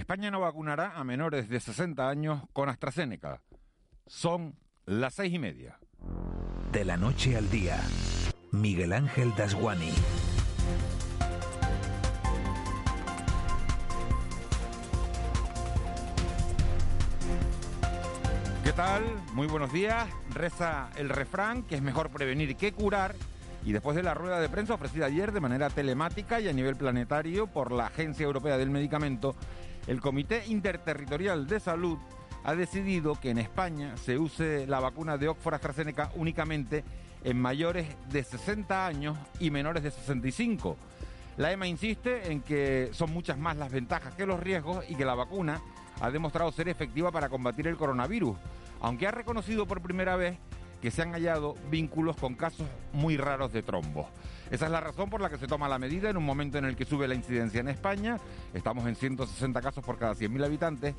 España no vacunará a menores de 60 años con AstraZeneca. Son las seis y media. De la noche al día, Miguel Ángel Dasguani. ¿Qué tal? Muy buenos días. Reza el refrán que es mejor prevenir que curar. Y después de la rueda de prensa ofrecida ayer de manera telemática y a nivel planetario por la Agencia Europea del Medicamento, el Comité Interterritorial de Salud ha decidido que en España se use la vacuna de Oxford AstraZeneca únicamente en mayores de 60 años y menores de 65. La EMA insiste en que son muchas más las ventajas que los riesgos y que la vacuna ha demostrado ser efectiva para combatir el coronavirus, aunque ha reconocido por primera vez que se han hallado vínculos con casos muy raros de trombos. Esa es la razón por la que se toma la medida en un momento en el que sube la incidencia en España. Estamos en 160 casos por cada 100.000 habitantes.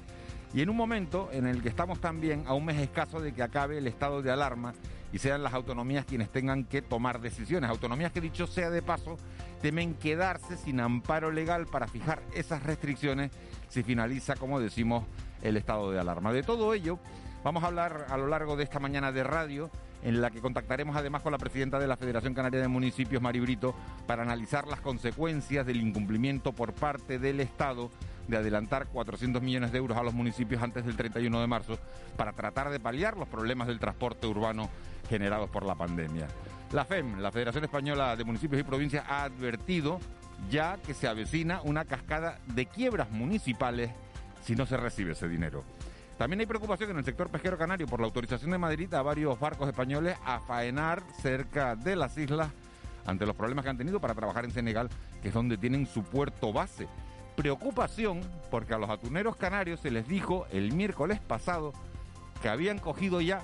Y en un momento en el que estamos también a un mes escaso de que acabe el estado de alarma y sean las autonomías quienes tengan que tomar decisiones. Autonomías que, dicho sea de paso, temen quedarse sin amparo legal para fijar esas restricciones si finaliza, como decimos, el estado de alarma. De todo ello vamos a hablar a lo largo de esta mañana de radio en la que contactaremos además con la presidenta de la Federación Canaria de Municipios, Mari Brito, para analizar las consecuencias del incumplimiento por parte del Estado de adelantar 400 millones de euros a los municipios antes del 31 de marzo para tratar de paliar los problemas del transporte urbano generados por la pandemia. La FEM, la Federación Española de Municipios y Provincias, ha advertido ya que se avecina una cascada de quiebras municipales si no se recibe ese dinero. También hay preocupación en el sector pesquero canario por la autorización de Madrid a varios barcos españoles a faenar cerca de las islas ante los problemas que han tenido para trabajar en Senegal, que es donde tienen su puerto base. Preocupación porque a los atuneros canarios se les dijo el miércoles pasado que habían cogido ya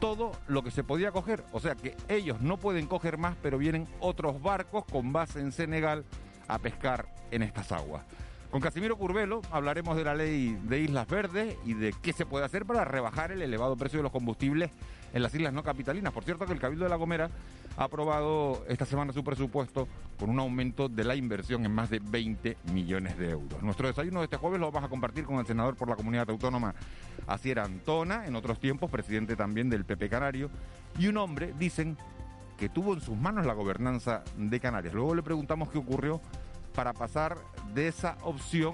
todo lo que se podía coger. O sea que ellos no pueden coger más, pero vienen otros barcos con base en Senegal a pescar en estas aguas. Con Casimiro Curvelo hablaremos de la ley de Islas Verdes y de qué se puede hacer para rebajar el elevado precio de los combustibles en las islas no capitalinas. Por cierto que el Cabildo de La Gomera ha aprobado esta semana su presupuesto con un aumento de la inversión en más de 20 millones de euros. Nuestro desayuno de este jueves lo vamos a compartir con el senador por la comunidad autónoma Asier Antona, en otros tiempos presidente también del PP Canario, y un hombre, dicen, que tuvo en sus manos la gobernanza de Canarias. Luego le preguntamos qué ocurrió para pasar de esa opción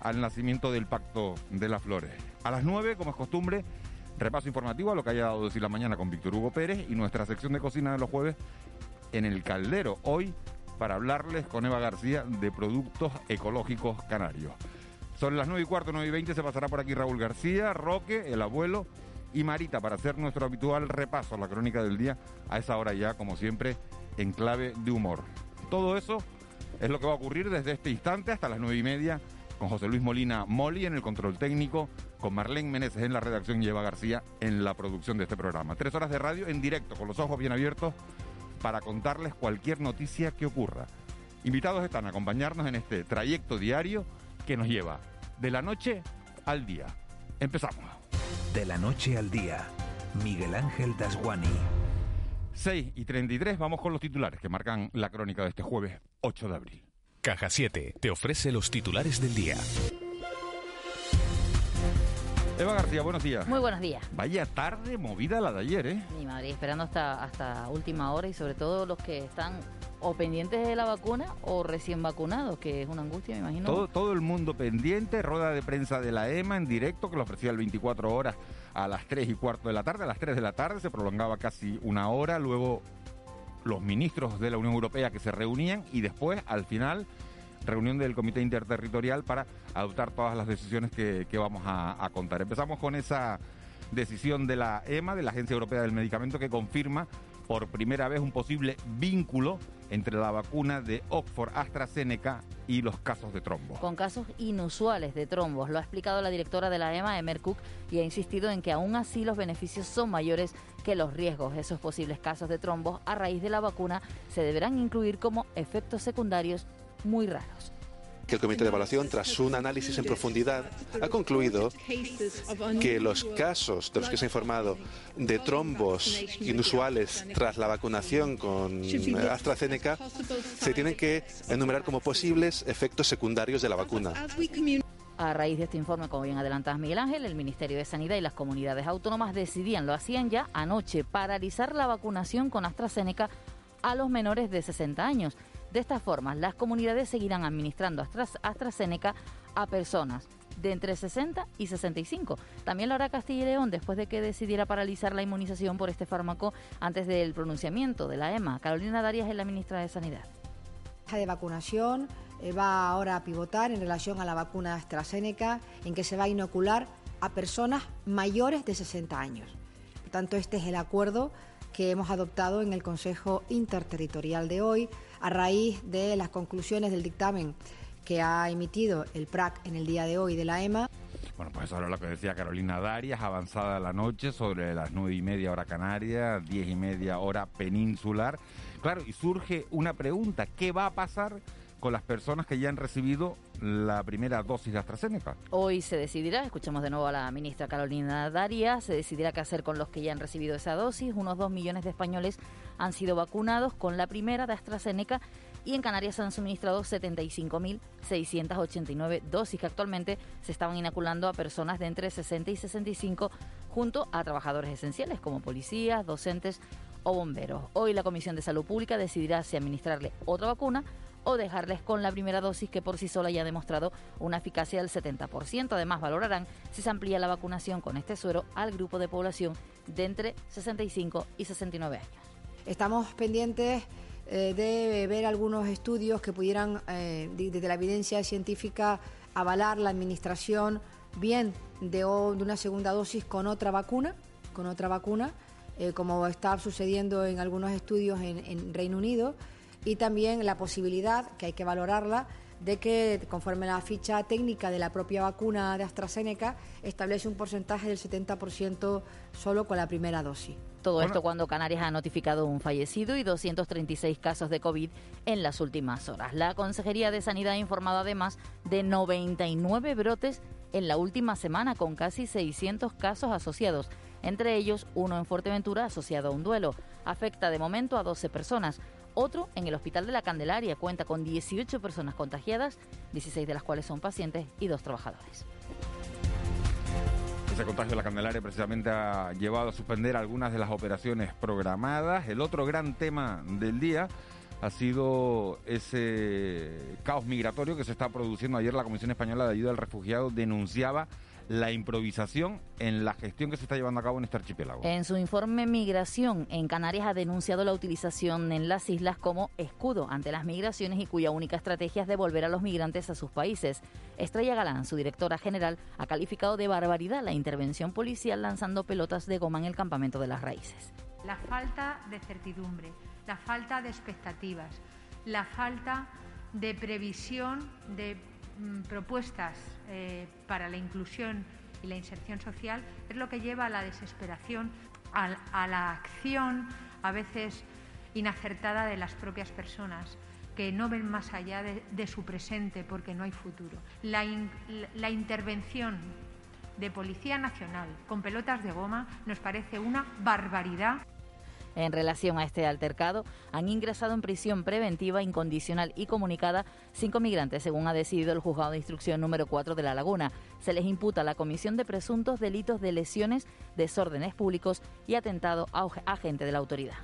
al nacimiento del Pacto de las Flores. A las 9, como es costumbre, repaso informativo a lo que haya dado decir la mañana con Víctor Hugo Pérez y nuestra sección de cocina de los jueves en el caldero. Hoy para hablarles con Eva García de productos ecológicos canarios. Son las 9 y cuarto, 9 y 20, se pasará por aquí Raúl García, Roque, el abuelo y Marita para hacer nuestro habitual repaso a la crónica del día a esa hora ya, como siempre, en clave de humor. Todo eso es lo que va a ocurrir desde este instante hasta las nueve y media con José Luis Molina Moli en el control técnico, con Marlene Meneses en la redacción y Eva García en la producción de este programa. Tres horas de radio en directo, con los ojos bien abiertos, para contarles cualquier noticia que ocurra. Invitados están a acompañarnos en este trayecto diario que nos lleva de la noche al día. Empezamos. De la noche al día, Miguel Ángel Dasguani. 6 y 33, vamos con los titulares que marcan la crónica de este jueves 8 de abril. Caja 7 te ofrece los titulares del día. Eva García, buenos días. Muy buenos días. Vaya tarde movida la de ayer, ¿eh? Mi madre, esperando hasta, hasta última hora y sobre todo los que están o pendientes de la vacuna o recién vacunados, que es una angustia, me imagino. Todo, todo el mundo pendiente, rueda de prensa de la EMA en directo, que lo ofrecía el 24 horas a las 3 y cuarto de la tarde. A las 3 de la tarde se prolongaba casi una hora, luego los ministros de la Unión Europea que se reunían y después, al final, reunión del Comité Interterritorial para adoptar todas las decisiones que, vamos a contar. Empezamos con esa decisión de la EMA, de la Agencia Europea del Medicamento, que confirma por primera vez un posible vínculo entre la vacuna de Oxford AstraZeneca y los casos de trombo. Con casos inusuales de trombos, lo ha explicado la directora de la EMA, Emer y ha insistido en que aún así los beneficios son mayores que los riesgos. Esos posibles casos de trombos a raíz de la vacuna se deberán incluir como efectos secundarios muy raros. Que el comité de evaluación, tras un análisis en profundidad, ha concluido que los casos de los que se ha informado de trombos inusuales tras la vacunación con AstraZeneca se tienen que enumerar como posibles efectos secundarios de la vacuna. A raíz de este informe, como bien adelantas Miguel Ángel, el Ministerio de Sanidad y las comunidades autónomas decidían, lo hacían ya anoche, paralizar la vacunación con AstraZeneca a los menores de 60 años. De esta forma, las comunidades seguirán administrando AstraZeneca a personas de entre 60 y 65. También lo hará Castilla y León después de que decidiera paralizar la inmunización por este fármaco antes del pronunciamiento de la EMA. Carolina Darias es la ministra de Sanidad. de vacunación eh, va ahora a pivotar en relación a la vacuna AstraZeneca, en que se va a inocular a personas mayores de 60 años. Por tanto, este es el acuerdo que hemos adoptado en el Consejo Interterritorial de hoy a raíz de las conclusiones del dictamen que ha emitido el PRAC en el día de hoy de la EMA. Bueno, pues eso era lo que decía Carolina Darias, avanzada la noche sobre las nueve y media hora canaria, diez y media hora peninsular. Claro, y surge una pregunta, ¿qué va a pasar con las personas que ya han recibido la primera dosis de AstraZeneca. Hoy se decidirá, escuchamos de nuevo a la ministra Carolina Daria, se decidirá qué hacer con los que ya han recibido esa dosis. Unos dos millones de españoles han sido vacunados con la primera de AstraZeneca y en Canarias se han suministrado 75.689 dosis que actualmente se estaban inoculando a personas de entre 60 y 65 junto a trabajadores esenciales como policías, docentes o bomberos. Hoy la Comisión de Salud Pública decidirá si administrarle otra vacuna o dejarles con la primera dosis que por sí sola ya ha demostrado una eficacia del 70%. Además, valorarán si se amplía la vacunación con este suero al grupo de población de entre 65 y 69 años. Estamos pendientes eh, de ver algunos estudios que pudieran, eh, desde la evidencia científica, avalar la administración bien de, una segunda dosis con otra vacuna, con otra vacuna, eh, como está sucediendo en algunos estudios en Reino Unido y también la posibilidad, que hay que valorarla, de que conforme la ficha técnica de la propia vacuna de AstraZeneca establece un porcentaje del 70% solo con la primera dosis. Todo esto cuando Canarias ha notificado un fallecido y 236 casos de COVID en las últimas horas. La Consejería de Sanidad ha informado además de 99 brotes en la última semana con casi 600 casos asociados, entre ellos uno en Fuerteventura asociado a un duelo. Afecta de momento a 12 personas. Otro en el Hospital de la Candelaria cuenta con 18 personas contagiadas, 16 de las cuales son pacientes y dos trabajadores. Ese contagio de la Candelaria precisamente ha llevado a suspender algunas de las operaciones programadas. El otro gran tema del día ha sido ese caos migratorio que se está produciendo. Ayer la Comisión Española de Ayuda al Refugiado denunciaba la improvisación en la gestión que se está llevando a cabo en este archipiélago. En su informe Migración en Canarias ha denunciado la utilización en las islas como escudo ante las migraciones y cuya única estrategia es devolver a los migrantes a sus países. Estrella Galán, su directora general, ha calificado de barbaridad la intervención policial lanzando pelotas de goma en el campamento de las raíces. La falta de certidumbre, la falta de expectativas, la falta de previsión de propuestas eh, para la inclusión y la inserción social es lo que lleva a la desesperación, a, la acción a veces inacertada de las propias personas que no ven más allá de, su presente porque no hay futuro. la intervención de Policía Nacional con pelotas de goma nos parece una barbaridad. En relación a este altercado, han ingresado en prisión preventiva, incondicional y comunicada cinco migrantes, según ha decidido el juzgado de instrucción número 4 de La Laguna. Se les imputa la comisión de presuntos delitos de lesiones, desórdenes públicos y atentado a agente de la autoridad.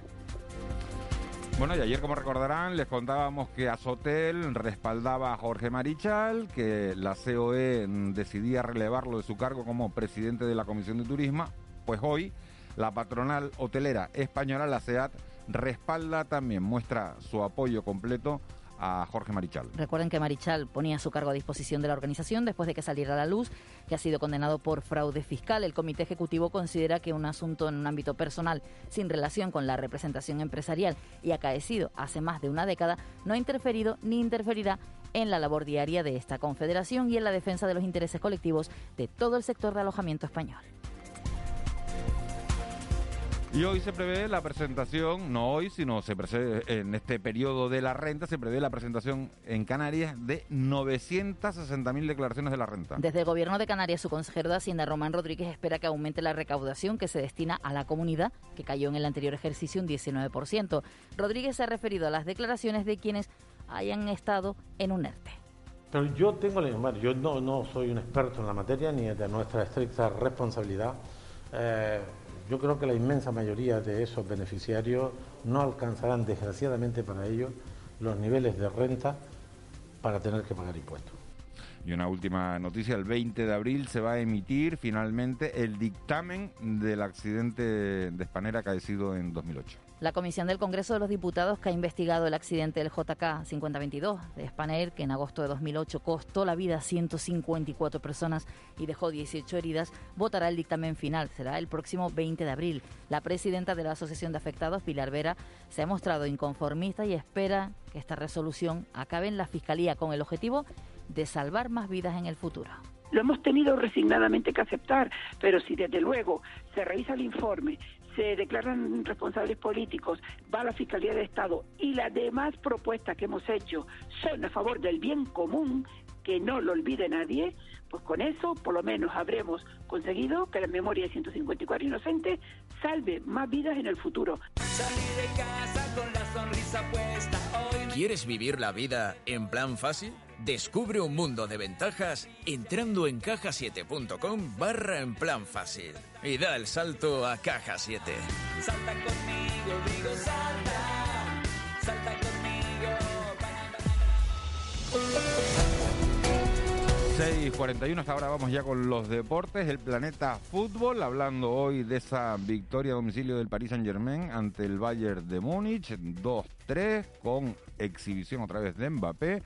Bueno, y ayer, como recordarán, les contábamos que Azotel respaldaba a Jorge Marichal, que la COE decidía relevarlo de su cargo como presidente de la Comisión de Turismo. Pues hoy la patronal hotelera española, la SEAT, respalda también, muestra su apoyo completo a Jorge Marichal. Recuerden que Marichal ponía su cargo a disposición de la organización después de que saliera a la luz que ha sido condenado por fraude fiscal. El comité ejecutivo considera que un asunto en un ámbito personal sin relación con la representación empresarial y acaecido hace más de una década no ha interferido ni interferirá en la labor diaria de esta confederación y en la defensa de los intereses colectivos de todo el sector de alojamiento español. Y hoy se prevé la presentación, no hoy, sino se en este periodo de la renta, se prevé la presentación en Canarias de 960.000 declaraciones de la renta. Desde el Gobierno de Canarias, su consejero de Hacienda, Román Rodríguez, espera que aumente la recaudación que se destina a la comunidad, que cayó en el anterior ejercicio un 19%. Rodríguez se ha referido a las declaraciones de quienes hayan estado en un ERTE. Pero yo tengo la yo no, no soy un experto en la materia ni de nuestra estricta responsabilidad. Eh, yo creo que la inmensa mayoría de esos beneficiarios no alcanzarán, desgraciadamente para ellos, los niveles de renta para tener que pagar impuestos. Y una última noticia, el 20 de abril se va a emitir finalmente el dictamen del accidente de Spanera acaecido en 2008. La Comisión del Congreso de los Diputados que ha investigado el accidente del JK 5022 de Spanair, que en agosto de 2008 costó la vida a 154 personas y dejó 18 heridas, votará el dictamen final. Será el próximo 20 de abril. La presidenta de la Asociación de Afectados, Pilar Vera, se ha mostrado inconformista y espera que esta resolución acabe en la Fiscalía con el objetivo de salvar más vidas en el futuro. Lo hemos tenido resignadamente que aceptar, pero si desde luego se revisa el informe, se declaran responsables políticos, va a la Fiscalía de Estado y las demás propuestas que hemos hecho son a favor del bien común, que no lo olvide nadie, pues con eso por lo menos habremos conseguido que la memoria de 154 inocentes salve más vidas en el futuro. ¿Quieres vivir la vida en plan fácil? Descubre un mundo de ventajas entrando en cajasiete.com barra en plan fácil y da el salto a Caja 7. Salta conmigo, digo salta, salta conmigo. 6.41, hasta ahora vamos ya con los deportes. El planeta fútbol, hablando hoy de esa victoria a domicilio del Paris Saint Germain ante el Bayern de Múnich, 2-3, con exhibición otra vez de Mbappé.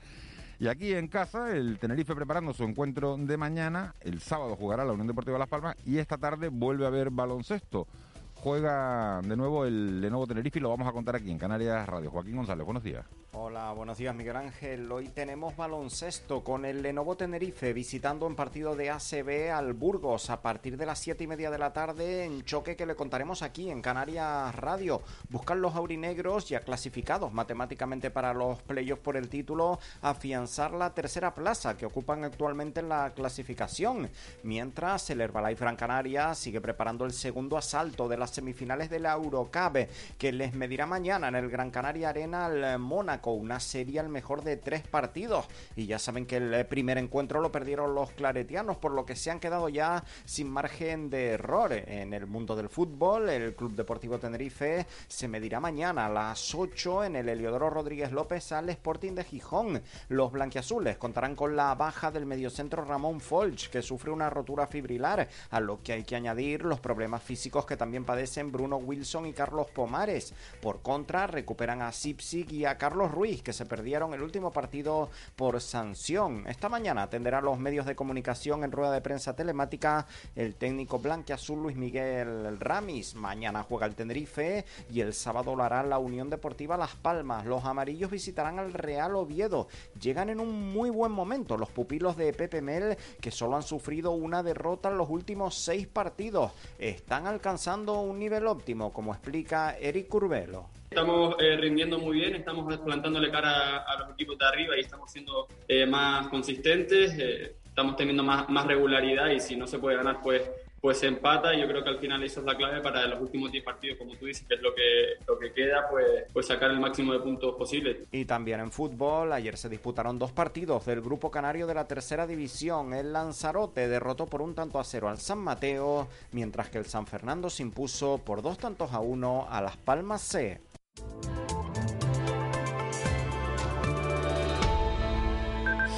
Y aquí en casa, el Tenerife preparando su encuentro de mañana. El sábado jugará la Unión Deportiva Las Palmas y esta tarde vuelve a haber baloncesto. Juega de nuevo el Lenovo Tenerife y lo vamos a contar aquí en Canarias Radio. Joaquín González, buenos días. Hola, buenos días Miguel Ángel. Hoy tenemos baloncesto con el Lenovo Tenerife visitando en partido de ACB al Burgos a partir de las 7 y media de la tarde en choque que le contaremos aquí en Canarias Radio. Buscan los aurinegros ya clasificados matemáticamente para los playoffs por el título afianzar la tercera plaza que ocupan actualmente en la clasificación. Mientras el Herbalife Gran Canaria sigue preparando el segundo asalto de las semifinales de la Eurocup que les medirá mañana en el Gran Canaria Arena al Mónaco una serie al mejor de tres partidos. Y ya saben que el primer encuentro lo perdieron los claretianos, por lo que se han quedado ya sin margen de error en el mundo del fútbol. El Club Deportivo Tenerife se medirá mañana a las 8 en el Heliodoro Rodríguez López al Sporting de Gijón. Los blanquiazules contarán con la baja del mediocentro Ramón Folch, que sufre una rotura fibrilar, a lo que hay que añadir los problemas físicos que también padecen Bruno Wilson y Carlos Pomares. Por contra, recuperan a Sipsig y a Carlos Ruiz, que se perdieron el último partido por sanción. Esta mañana atenderá los medios de comunicación en rueda de prensa telemática el técnico blanqueazul Luis Miguel Ramis. Mañana juega el Tenerife y el sábado lo hará la Unión Deportiva Las Palmas. Los amarillos visitarán al Real Oviedo. Llegan en un muy buen momento los pupilos de Pepe Mel, que solo han sufrido una derrota en los últimos seis partidos. Están alcanzando un nivel óptimo, como explica Eric Curvelo. Estamos eh, rindiendo muy bien, estamos plantándole cara a, los equipos de arriba y estamos siendo eh, más consistentes, eh, estamos teniendo más, más regularidad y si no se puede ganar, pues pues se empata yo creo que al final esa es la clave para los últimos 10 partidos, como tú dices, que es lo que, lo que queda, pues, pues sacar el máximo de puntos posible. Y también en fútbol, ayer se disputaron dos partidos del grupo canario de la tercera división. El Lanzarote derrotó por un tanto a cero al San Mateo, mientras que el San Fernando se impuso por dos tantos a uno a Las Palmas C.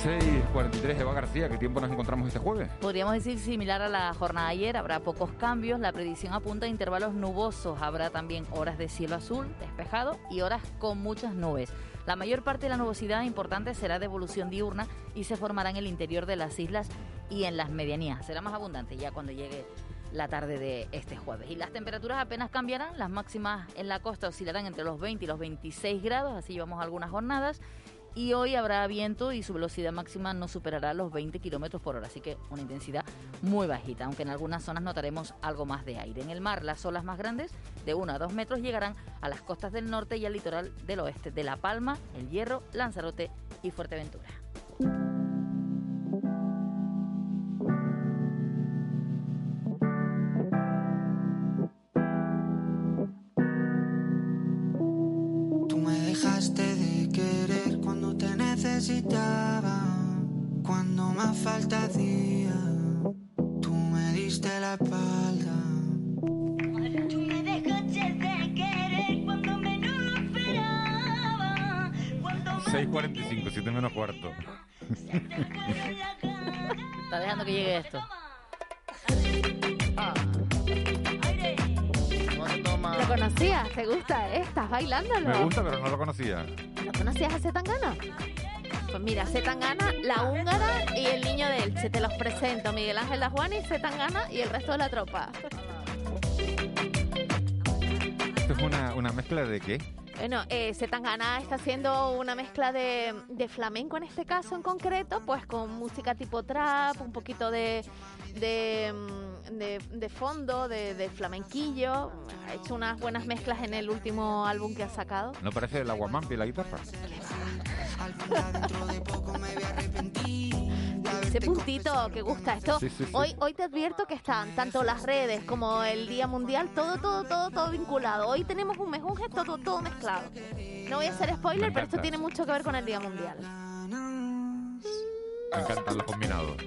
6.43 Eva García, ¿qué tiempo nos encontramos este jueves? Podríamos decir similar a la jornada de ayer, habrá pocos cambios, la predicción apunta a intervalos nubosos, habrá también horas de cielo azul, despejado y horas con muchas nubes. La mayor parte de la nubosidad importante será de evolución diurna y se formará en el interior de las islas y en las medianías. Será más abundante ya cuando llegue la tarde de este jueves. Y las temperaturas apenas cambiarán, las máximas en la costa oscilarán entre los 20 y los 26 grados, así llevamos algunas jornadas y hoy habrá viento y su velocidad máxima no superará los 20 kilómetros por hora, así que una intensidad muy bajita, aunque en algunas zonas notaremos algo más de aire. En el mar, las olas más grandes, de 1 a 2 metros, llegarán a las costas del norte y al litoral del oeste, de La Palma, El Hierro, Lanzarote y Fuerteventura. Más falta hacía. Tú me diste la espalda. Tú me dejaste de querer cuando menos lo esperaba. Cuando más 6.45, 7 menos cuarto. Está dejando que llegue esto. ¿Lo conocías? ¿Te gusta? ¿Estás bailándolo? Me gusta, pero no lo conocía. ¿Lo conocías a Zetangana? Pues mira, Zetangana, la húngara y el niño de Elche. Te los presento. Miguel Ángel Dajuani, Zetangana y el resto de la tropa. ¿Esto es una, una mezcla de qué? Bueno, eh, Zetangana está haciendo una mezcla de, de flamenco en este caso en concreto, pues con música tipo trap, un poquito de, de, mm, de- de fondo, de, de flamenquillo. Ha hecho unas buenas mezclas en el último álbum que ha sacado. ¿No parece el aguamampi la guitarra? Ese puntito que gusta esto. Sí, sí, sí. Hoy, hoy te advierto que están tanto las redes como el Día Mundial, todo, todo, todo, todo vinculado. Hoy tenemos un mejunje todo, todo mezclado. No voy a hacer spoiler, Me pero esto tiene mucho que ver con el Día Mundial. Me encantan los combinados.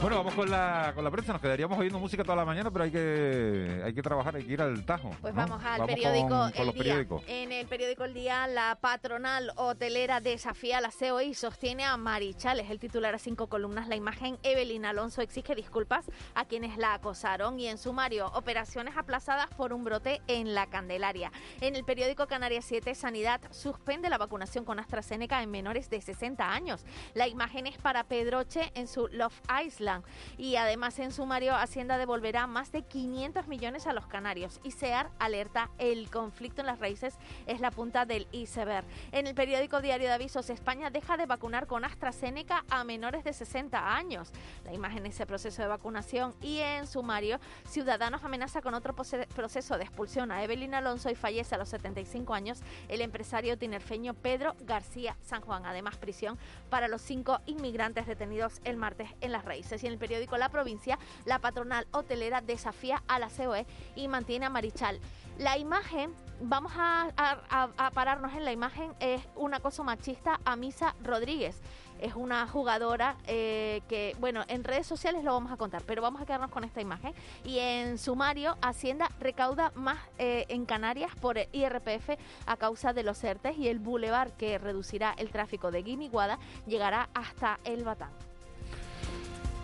Bueno, vamos con la, con la prensa. Nos quedaríamos oyendo música toda la mañana, pero hay que, hay que trabajar, hay que ir al tajo. Pues ¿no? vamos al Vamos periódico con, con El los Día. periódicos. En el periódico El Día, la patronal hotelera desafía a la CEO y sostiene a Marichal. Es el titular a cinco columnas. La imagen Evelyn Alonso exige disculpas a quienes la acosaron y en sumario, operaciones aplazadas por un brote en la Candelaria. En el periódico Canarias 7, Sanidad suspende la vacunación con AstraZeneca en menores de 60 años. La imagen es para Pedroche en su Love Island. Y además en sumario, Hacienda devolverá más de 500 millones a los canarios. Y alerta el conflicto en las raíces es la punta del iceberg. En el periódico Diario de Avisos, España deja de vacunar con AstraZeneca a menores de 60 años. La imagen es ese proceso de vacunación. Y en sumario, Ciudadanos amenaza con otro proceso de expulsión a Evelyn Alonso y fallece a los 75 años el empresario tinerfeño Pedro García San Juan. Además, prisión para los cinco inmigrantes detenidos el martes en las raíces. Y en el periódico La Provincia, la patronal hotelera desafía a la COE y mantiene a Marichal. La imagen, vamos a, pararnos en la imagen, es un acoso machista a Misa Rodríguez. Es una jugadora eh, que, bueno, en redes sociales lo vamos a contar, pero vamos a quedarnos con esta imagen. Y en sumario, Hacienda recauda más eh, en Canarias por el IRPF a causa de los ERTES y el bulevar que reducirá el tráfico de Guiniguada llegará hasta el Batán.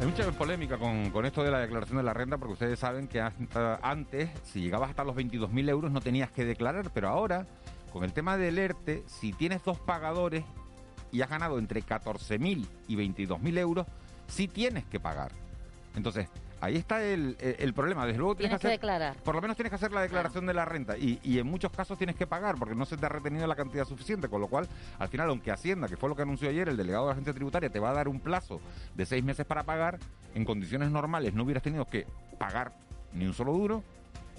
Hay mucha polémica con, esto de la declaración de la renta, porque ustedes saben que antes, si llegabas hasta los 22.000 euros, no tenías que declarar, pero ahora, con el tema del ERTE, si tienes dos pagadores y has ganado entre 14.000 y 22.000 euros, sí tienes que pagar. Entonces, ahí está el, el- el problema. Desde luego tienes, Tienes que hacer- declarar. Por lo menos tienes que hacer la declaración de la renta y, y en muchos casos tienes que pagar porque no se te ha retenido la cantidad suficiente, con lo cual, al final, aunque Hacienda, que fue lo que anunció ayer el delegado de la agencia tributaria, te va a dar un plazo de seis meses para pagar, en condiciones normales no hubieras tenido que pagar ni un solo duro,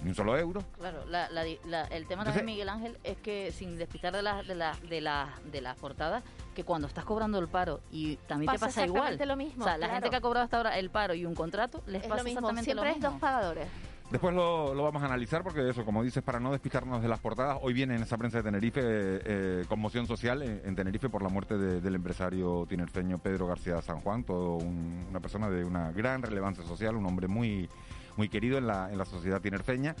ni un solo euro. Claro, la- la el tema Entonces- también, Miguel Ángel, es que sin despistar de las de la, de la, de las portadas, que cuando estás cobrando el paro y también Pasa te pasa igual. exactamente lo mismo, O sea, la gente que ha cobrado hasta ahora el paro y un contrato, les Es pasa lo mismo, exactamente siempre lo es mismo. dos pagadores. Después lo, lo vamos a analizar porque eso, como dices, para no despistarnos de las portadas, hoy viene en esa prensa de Tenerife eh, eh, conmoción social en, en Tenerife por la muerte de- del empresario tinerfeño Pedro García San Juan, todo un- una persona de una gran relevancia social, un hombre muy, muy querido en la, en la sociedad tinerfeña.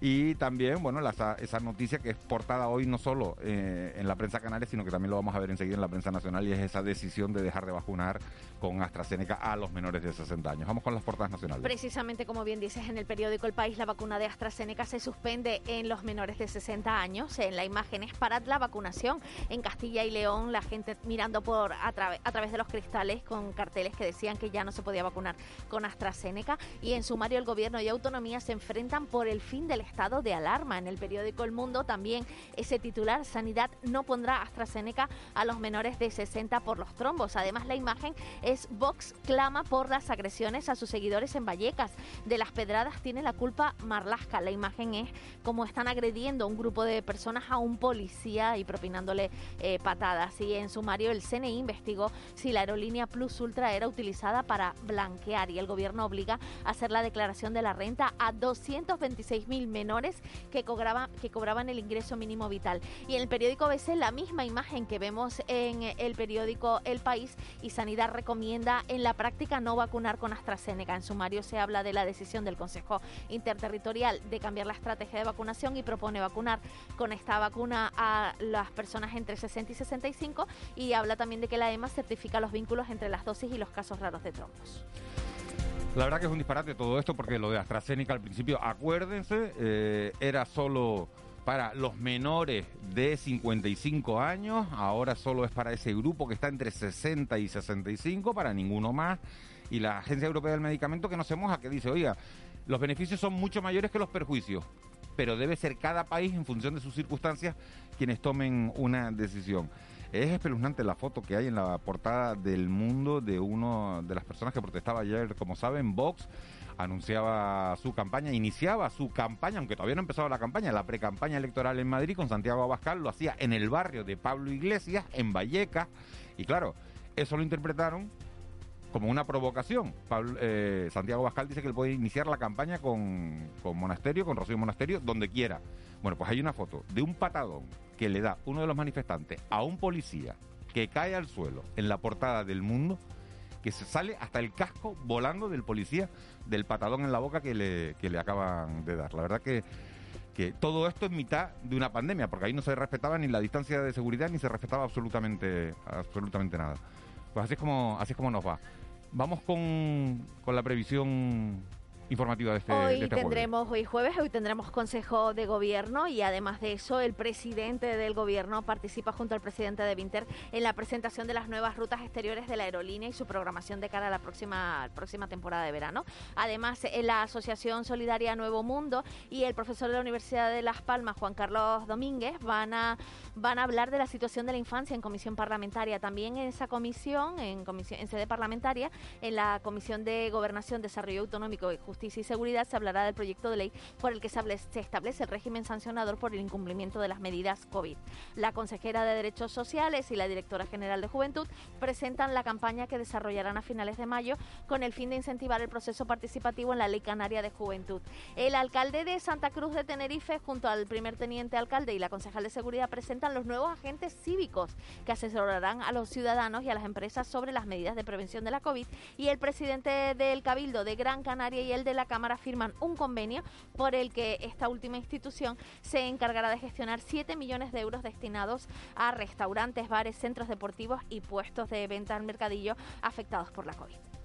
Y también, bueno, la- esa, noticia que es portada hoy no solo eh, en la prensa canaria, sino que también lo vamos a ver enseguida en la prensa nacional y es esa decisión de dejar de vacunar con AstraZeneca a los menores de 60 años. Vamos con las portadas nacionales. Precisamente como bien dices en el periódico El País, la vacuna de AstraZeneca se suspende en los menores de 60 años. En la imagen es para la vacunación. En Castilla y León, la gente mirando por a, a través de los cristales con carteles que decían que ya no se podía vacunar con AstraZeneca. Y en sumario, el gobierno y autonomía se enfrentan por el fin del estado de alarma. En el periódico El Mundo también ese titular, Sanidad no pondrá AstraZeneca a los menores de 60 por los trombos. Además, la imagen es Vox clama por las agresiones a sus seguidores en Vallecas. De las pedradas tiene la culpa Marlasca. La imagen es como están agrediendo un grupo de personas a un policía y propinándole eh, patadas. Y en sumario, el CNI investigó si la aerolínea Plus Ultra era utilizada para blanquear y el gobierno obliga a hacer la declaración de la renta a 226 mil menores que cobraban, que cobraban el ingreso mínimo vital. Y en el periódico BC la misma imagen que vemos en el periódico El País y Sanidad recomienda en la práctica no vacunar con AstraZeneca. En sumario se habla de la decisión del Consejo Interterritorial de cambiar la estrategia de vacunación y propone vacunar con esta vacuna a las personas entre 60 y 65 y habla también de que la EMA certifica los vínculos entre las dosis y los casos raros de trombos. La verdad que es un disparate todo esto porque lo de AstraZeneca al principio, acuérdense, eh, era solo para los menores de 55 años, ahora solo es para ese grupo que está entre 60 y 65, para ninguno más. Y la Agencia Europea del Medicamento que no se moja, que dice, oiga, los beneficios son mucho mayores que los perjuicios, pero debe ser cada país en función de sus circunstancias quienes tomen una decisión. Es espeluznante la foto que hay en la portada del mundo de uno de las personas que protestaba ayer, como saben, Vox anunciaba su campaña, iniciaba su campaña, aunque todavía no empezaba la campaña, la precampaña electoral en Madrid con Santiago Abascal, lo hacía en el barrio de Pablo Iglesias, en Vallecas, y claro, eso lo interpretaron como una provocación. Pablo, eh, Santiago Abascal dice que él puede iniciar la campaña con, con Monasterio, con Rocío Monasterio, donde quiera. Bueno, pues hay una foto de un patadón que le da uno de los manifestantes a un policía que cae al suelo en la portada del mundo, que se sale hasta el casco volando del policía del patadón en la boca que le, que le acaban de dar. La verdad que, que todo esto en mitad de una pandemia, porque ahí no se respetaba ni la distancia de seguridad ni se respetaba absolutamente, absolutamente nada. Pues así es como, así es como nos va. Vamos con, con la previsión informativa de este, de Hoy este jueves. tendremos, hoy jueves, hoy tendremos Consejo de Gobierno y además de eso el presidente del Gobierno participa junto al presidente de Vinter en la presentación de las nuevas rutas exteriores de la aerolínea y su programación de cara a la próxima, próxima temporada de verano. Además, eh, la Asociación Solidaria Nuevo Mundo y el profesor de la Universidad de Las Palmas, Juan Carlos Domínguez, van a, van a hablar de la situación de la infancia en comisión parlamentaria. También en esa comisión, en, comisión, en sede parlamentaria, en la Comisión de Gobernación, Desarrollo Autonómico y Justicia y Seguridad se hablará del proyecto de ley por el que se establece el régimen sancionador por el incumplimiento de las medidas COVID. La consejera de Derechos Sociales y la directora general de Juventud presentan la campaña que desarrollarán a finales de mayo con el fin de incentivar el proceso participativo en la Ley Canaria de Juventud. El alcalde de Santa Cruz de Tenerife, junto al primer teniente alcalde y la concejal de Seguridad, presentan los nuevos agentes cívicos que asesorarán a los ciudadanos y a las empresas sobre las medidas de prevención de la COVID. Y el presidente del Cabildo de Gran Canaria y el de la Cámara firman un convenio por el que esta última institución se encargará de gestionar 7 millones de euros destinados a restaurantes, bares, centros deportivos y puestos de venta al mercadillo afectados por la COVID.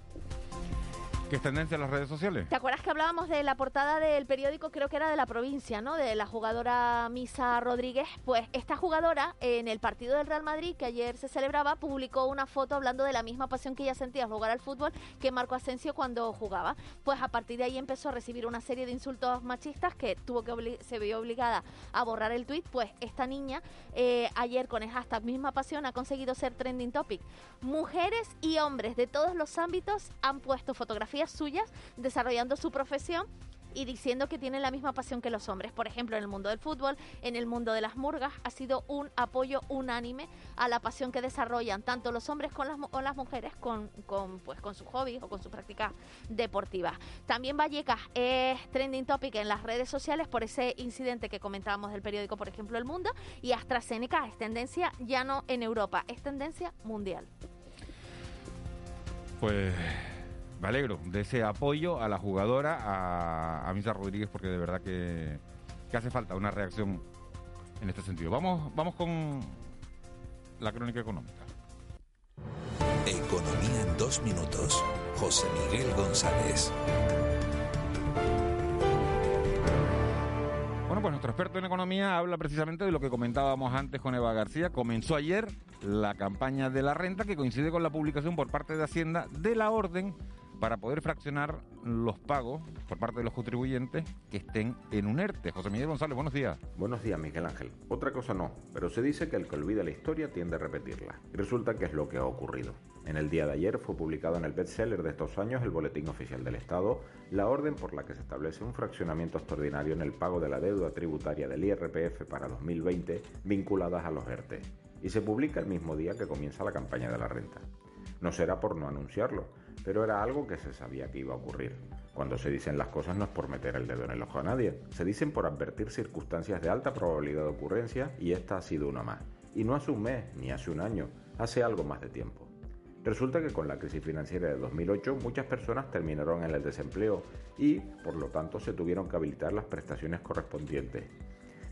¿Qué es tendencia en las redes sociales? ¿Te acuerdas que hablábamos de la portada del periódico, creo que era de la provincia, ¿no? De la jugadora Misa Rodríguez. Pues esta jugadora en el partido del Real Madrid que ayer se celebraba publicó una foto hablando de la misma pasión que ella sentía al jugar al fútbol que Marco Asensio cuando jugaba. Pues a partir de ahí empezó a recibir una serie de insultos machistas que tuvo que se vio obligada a borrar el tuit. Pues esta niña eh, ayer con hashtag misma pasión ha conseguido ser trending topic. Mujeres y hombres de todos los ámbitos han puesto fotografías suyas desarrollando su profesión y diciendo que tienen la misma pasión que los hombres. Por ejemplo, en el mundo del fútbol, en el mundo de las murgas, ha sido un apoyo unánime a la pasión que desarrollan tanto los hombres con las, o las mujeres con, con, pues, con sus hobbies o con sus prácticas deportivas. También Vallecas es trending topic en las redes sociales por ese incidente que comentábamos del periódico, por ejemplo, El Mundo, y AstraZeneca es tendencia ya no en Europa, es tendencia mundial. Pues me alegro de ese apoyo a la jugadora, a, a Misa Rodríguez, porque de verdad que, que hace falta una reacción en este sentido. Vamos, vamos con la crónica económica. Economía en dos minutos. José Miguel González. Bueno, pues nuestro experto en economía habla precisamente de lo que comentábamos antes con Eva García. Comenzó ayer la campaña de la renta que coincide con la publicación por parte de Hacienda de la orden para poder fraccionar los pagos por parte de los contribuyentes que estén en un ERTE. José Miguel González, buenos días. Buenos días, Miguel Ángel. Otra cosa no, pero se dice que el que olvida la historia tiende a repetirla. Y resulta que es lo que ha ocurrido. En el día de ayer fue publicado en el bestseller de estos años, el Boletín Oficial del Estado, la orden por la que se establece un fraccionamiento extraordinario en el pago de la deuda tributaria del IRPF para 2020 vinculadas a los ERTE. Y se publica el mismo día que comienza la campaña de la renta. No será por no anunciarlo, pero era algo que se sabía que iba a ocurrir. Cuando se dicen las cosas no es por meter el dedo en el ojo a nadie, se dicen por advertir circunstancias de alta probabilidad de ocurrencia y esta ha sido una más. Y no hace un mes ni hace un año, hace algo más de tiempo. Resulta que con la crisis financiera de 2008 muchas personas terminaron en el desempleo y, por lo tanto, se tuvieron que habilitar las prestaciones correspondientes.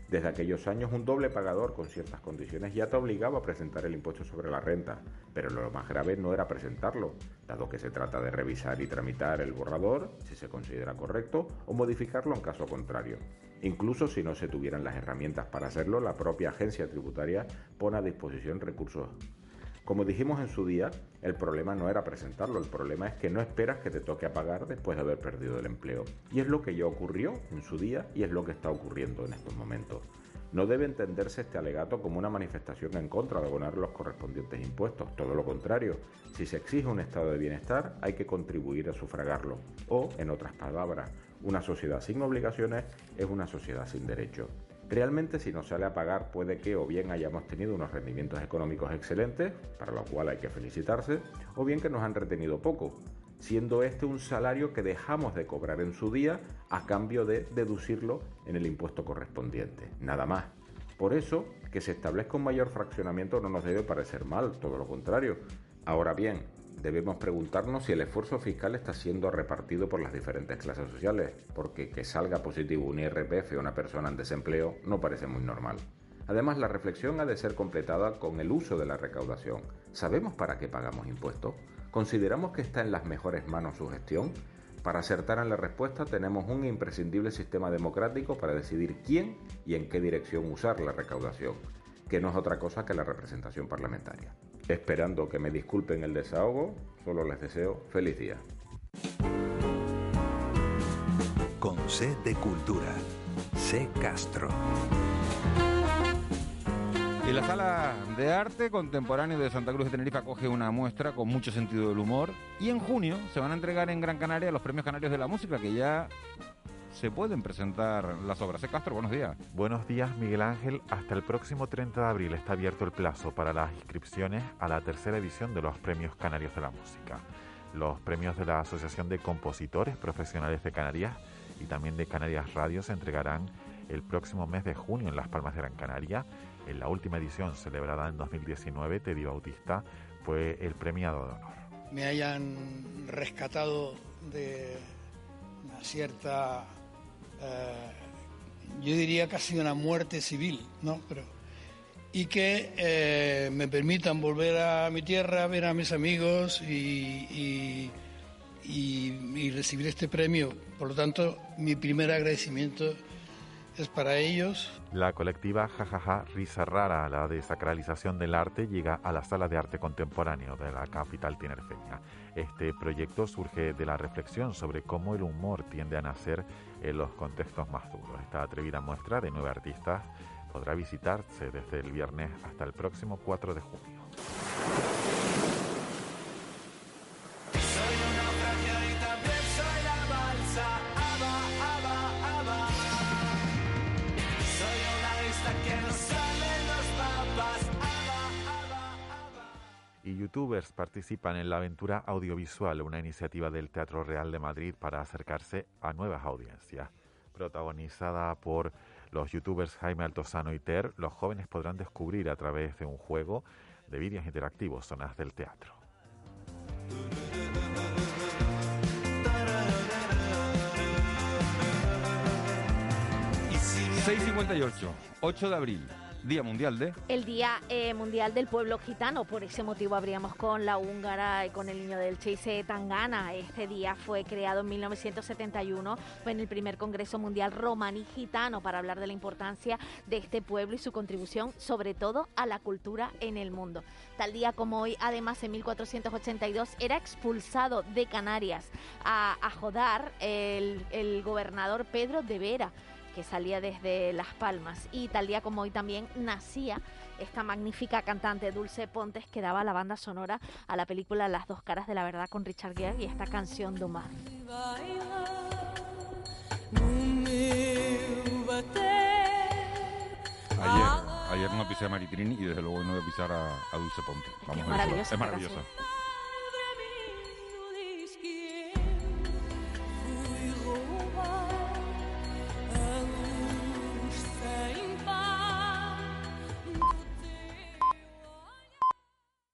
Desde aquellos años un doble pagador con ciertas condiciones ya te obligaba a presentar el impuesto sobre la renta, pero lo más grave no era presentarlo, dado que se trata de revisar y tramitar el borrador, si se considera correcto, o modificarlo en caso contrario. Incluso si no se tuvieran las herramientas para hacerlo, la propia agencia tributaria pone a disposición recursos como dijimos en su día, el problema no era presentarlo, el problema es que no esperas que te toque a pagar después de haber perdido el empleo. Y es lo que ya ocurrió en su día y es lo que está ocurriendo en estos momentos. No debe entenderse este alegato como una manifestación en contra de abonar los correspondientes impuestos, todo lo contrario. Si se exige un estado de bienestar, hay que contribuir a sufragarlo. O, en otras palabras, una sociedad sin obligaciones es una sociedad sin derechos. Realmente si nos sale a pagar puede que o bien hayamos tenido unos rendimientos económicos excelentes, para lo cual hay que felicitarse, o bien que nos han retenido poco, siendo este un salario que dejamos de cobrar en su día a cambio de deducirlo en el impuesto correspondiente, nada más. Por eso, que se establezca un mayor fraccionamiento no nos debe parecer mal, todo lo contrario. Ahora bien, debemos preguntarnos si el esfuerzo fiscal está siendo repartido por las diferentes clases sociales, porque que salga positivo un IRPF a una persona en desempleo no parece muy normal. Además, la reflexión ha de ser completada con el uso de la recaudación. ¿Sabemos para qué pagamos impuestos? ¿Consideramos que está en las mejores manos su gestión? Para acertar en la respuesta tenemos un imprescindible sistema democrático para decidir quién y en qué dirección usar la recaudación, que no es otra cosa que la representación parlamentaria. Esperando que me disculpen el desahogo, solo les deseo feliz día. Con C de Cultura. C Castro. Y la sala de arte contemporáneo de Santa Cruz de Tenerife acoge una muestra con mucho sentido del humor. Y en junio se van a entregar en Gran Canaria los premios canarios de la música, que ya se pueden presentar las obras. ¿Eh, Castro, buenos días. Buenos días, Miguel Ángel. Hasta el próximo 30 de abril está abierto el plazo para las inscripciones a la tercera edición de los Premios Canarios de la Música. Los premios de la Asociación de Compositores Profesionales de Canarias y también de Canarias Radio se entregarán el próximo mes de junio en Las Palmas de Gran Canaria. En la última edición, celebrada en 2019, Teddy Bautista fue el premiado de honor. Me hayan rescatado de una cierta eh, yo diría casi una muerte civil, ¿no? Pero, y que eh, me permitan volver a mi tierra, ver a mis amigos y, y, recibir este premio. Por lo tanto, mi primer agradecimiento es para ellos. La colectiva Jajaja Risa Rara, la desacralización del arte, llega a la Sala de Arte Contemporáneo de la capital tinerfeña. Este proyecto surge de la reflexión sobre cómo el humor tiende a nacer en los contextos más duros. Esta atrevida muestra de nueve artistas podrá visitarse desde el viernes hasta el próximo 4 de junio. Youtubers participan en la aventura audiovisual, una iniciativa del Teatro Real de Madrid para acercarse a nuevas audiencias. Protagonizada por los youtubers Jaime Altozano y Ter, los jóvenes podrán descubrir a través de un juego de vídeos interactivos zonas del teatro. ...6.58, 8 de abril... Día Mundial de... el Día eh, Mundial del Pueblo Gitano. Por ese motivo habríamos con la húngara y con el niño del Chase Tangana. Este día fue creado en 1971 fue en el primer Congreso Mundial Romaní Gitano para hablar de la importancia de este pueblo y su contribución sobre todo a la cultura en el mundo. Tal día como hoy, además en 1482 era expulsado de Canarias a, a Jodar el, el gobernador Pedro de Vera que salía desde Las Palmas. Y tal día como hoy también nacía esta magnífica cantante Dulce Pontes que daba la banda sonora a la película Las dos caras de la verdad con Richard Gere y esta canción do mar. Ayer, ayer no pisé a Maritrini y desde luego no voy a pisar a, a Dulce Ponte. Vamos a ver, maravillosa es maravillosa. canción.